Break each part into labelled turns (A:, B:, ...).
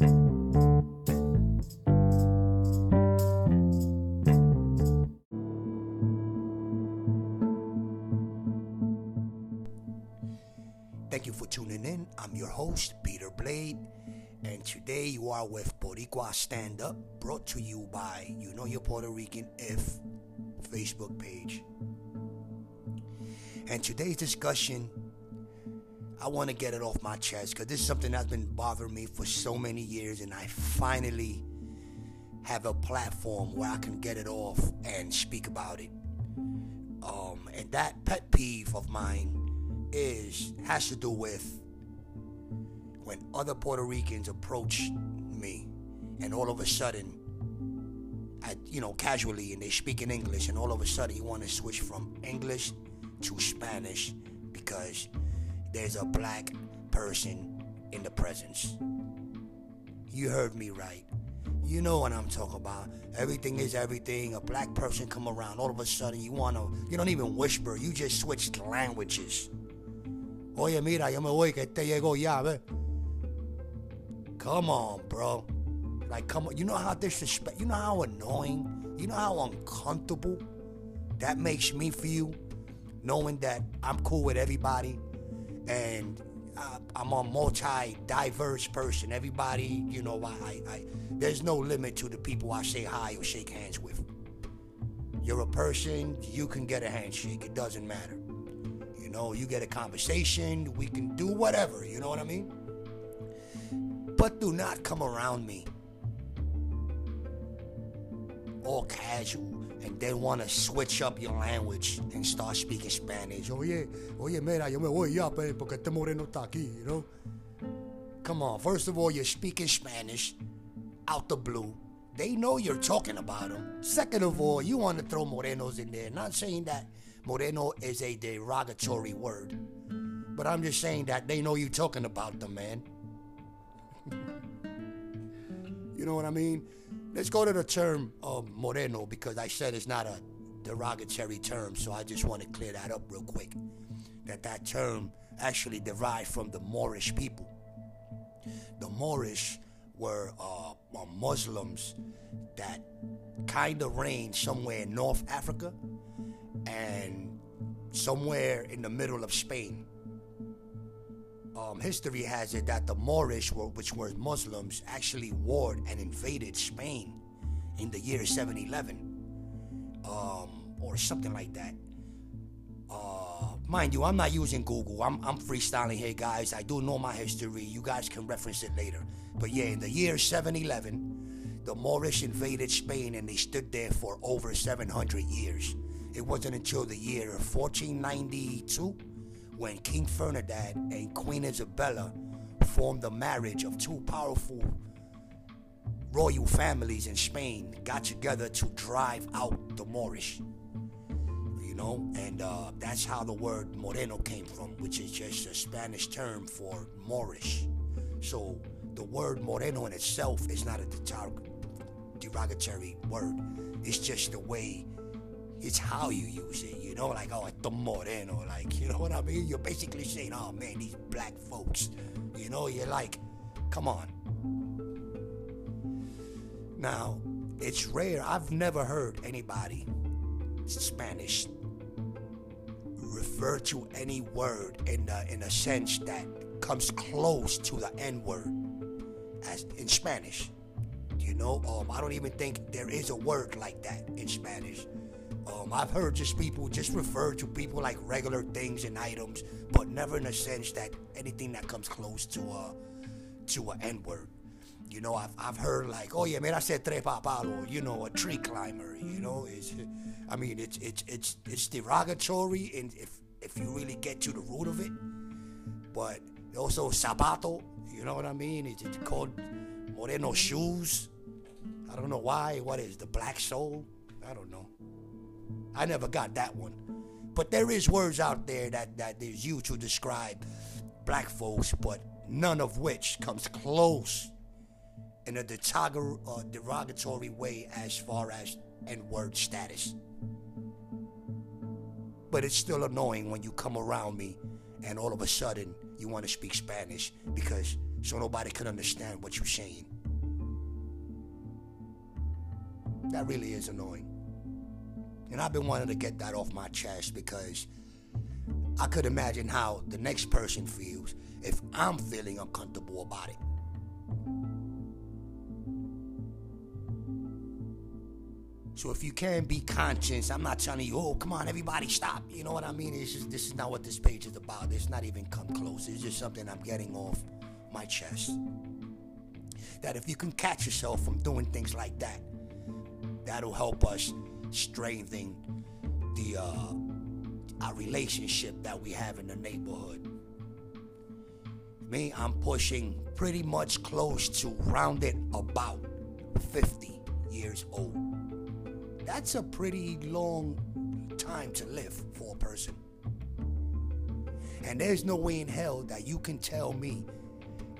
A: Thank you for tuning in. I'm your host, Peter Blade, and today you are with Boricua Stand Up, brought to you by You Know You're Puerto Rican If Facebook page. And today's discussion, I want to get it off my chest because this is something that's been bothering me for so many years, and I finally have a platform where I can get it off and speak about it. Um, and that pet peeve of mine is has to do with when other Puerto Ricans approach me, and all of a sudden, I, you know, casually, and they speak in English, and all of a sudden you want to switch from English to Spanish because there's a black person in the presence. You heard me right. You know what I'm talking about. Everything is everything. A black person come around, all of a sudden you wanna, you don't even whisper. You just switch languages. Oye, mira, yo me voy que este llegó ya, ve. Come on, bro. Like, come on. You know how disrespect. You know how annoying. You know how uncomfortable that makes me feel, knowing that I'm cool with everybody, and uh, I'm a multi-diverse person. Everybody, you know, I, I, I, there's no limit to the people I say hi or shake hands with. You're a person, you can get a handshake. It doesn't matter. You know, you get a conversation, we can do whatever, you know what I mean? But do not come around me all casual and then want to switch up your language and start speaking Spanish. Oye, oye, mira, yo me voy ya, porque este moreno está aquí, you know? Come on, first of all, you're speaking Spanish out the blue. They know you're talking about them. Second of all, you want to throw morenos in there. Not saying that moreno is a derogatory word, but I'm just saying that they know you're talking about them, man. you know what I mean? Let's go to the term um, moreno because I said it's not a derogatory term, so I just want to clear that up real quick. That that term actually derived from the Moorish people. The Moorish were uh, uh, Muslims that kind of reigned somewhere in North Africa and somewhere in the middle of Spain. Um, history has it that the Moorish, which were Muslims, actually warred and invaded Spain in the year 711 um, or something like that. Uh, mind you, I'm not using Google. I'm, I'm freestyling here, guys. I do know my history. You guys can reference it later. But yeah, in the year 711, the Moorish invaded Spain and they stood there for over 700 years. It wasn't until the year 1492 when King Ferdinand and Queen Isabella formed the marriage of two powerful royal families in Spain, got together to drive out the Moorish. You know, and uh, that's how the word moreno came from, which is just a Spanish term for Moorish. So the word moreno in itself is not a derogatory word. It's just the way, it's how you use it. You know, like oh, the moreno, like you know what I mean. You're basically saying, oh man, these black folks. You know, you're like, come on. Now, it's rare. I've never heard anybody Spanish refer to any word in a, in a sense that comes close to the N word as in Spanish. You know, um, I don't even think there is a word like that in Spanish. Um, I've heard just people just refer to people like regular things and items, but never in a sense that anything that comes close to a to an N word. You know, I've, I've heard like, oh yeah, man, I said trepa palo, you know, a tree climber. You know, it's, I mean, it's it's it's it's derogatory, and if if you really get to the root of it, but also sabato, you know what I mean? It's, it's called moreno shoes. I don't know why. What is the black soul? I don't know. I never got that one. But there is words out there that that is used to describe black folks, but none of which comes close in a uh, derogatory way as far as N-word status. But it's still annoying when you come around me and all of a sudden you want to speak Spanish because so nobody can understand what you're saying. That really is annoying. And I've been wanting to get that off my chest because I could imagine how the next person feels if I'm feeling uncomfortable about it. So if you can be conscious, I'm not telling you, oh, come on, everybody stop. You know what I mean? It's just this is not what this page is about. It's not even come close. It's just something I'm getting off my chest. That if you can catch yourself from doing things like that, that'll help us strengthen the uh, our relationship that we have in the neighborhood. Me, I'm pushing pretty much close to rounded about 50 years old. That's a pretty long time to live for a person. And there's no way in hell that you can tell me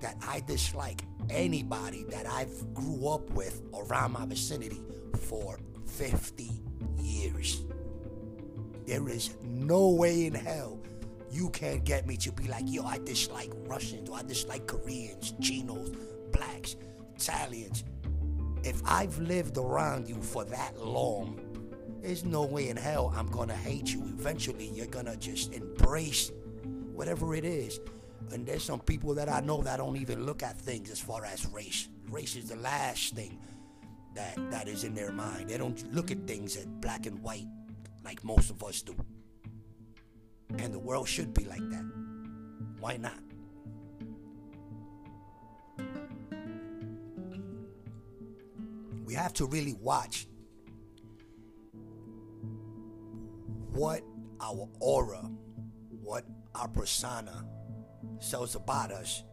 A: that I dislike anybody that I've grew up with around my vicinity for 50 years. There is no way in hell you can't get me to be like, yo, I dislike Russians or I dislike Koreans, Chinos, blacks, Italians. If I've lived around you for that long, there's no way in hell I'm gonna hate you. Eventually, you're gonna just embrace whatever it is. And there's some people that I know that don't even look at things as far as race. Race is the last thing that that is in their mind. They don't look at things as black and white like most of us do. And the world should be like that. Why not? We have to really watch what our aura, what our persona says about us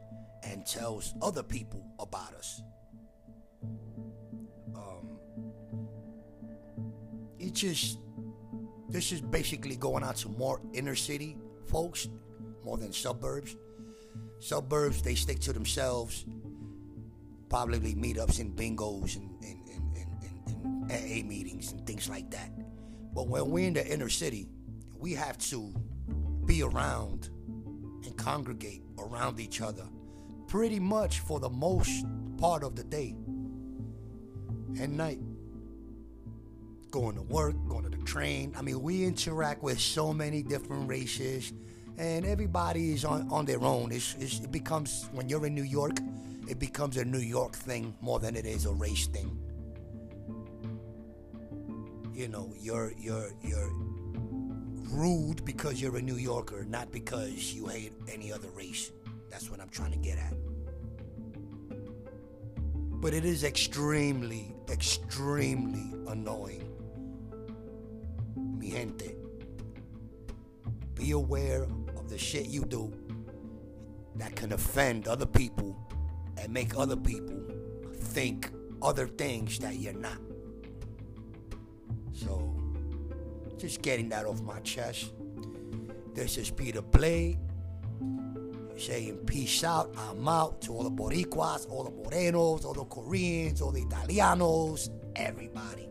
A: and tells other people about us. It just this is basically going out to more inner city folks more than suburbs. Suburbs, they stick to themselves. Probably meetups and bingos and, and, and, and, and AA meetings and things like that. But when we're in the inner city, we have to be around and congregate around each other pretty much for the most part of the day and night going to work, going to the train. I mean, we interact with so many different races, and everybody is on, on their own. It's, it's, it becomes, when you're in New York, it becomes a New York thing more than it is a race thing. You know, you're, you're, you're rude because you're a New Yorker, not because you hate any other race. That's what I'm trying to get at. But it is extremely, extremely annoying mi gente. Be aware of the shit you do that can offend other people and make other people think other things that you're not. So, just getting that off my chest. This is Peter Blade saying peace out. I'm out to all the Boricuas, all the Morenos, all the Koreans, all the Italianos, everybody.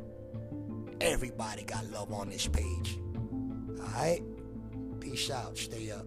A: Everybody got love on this page. All right? Peace out. Stay up.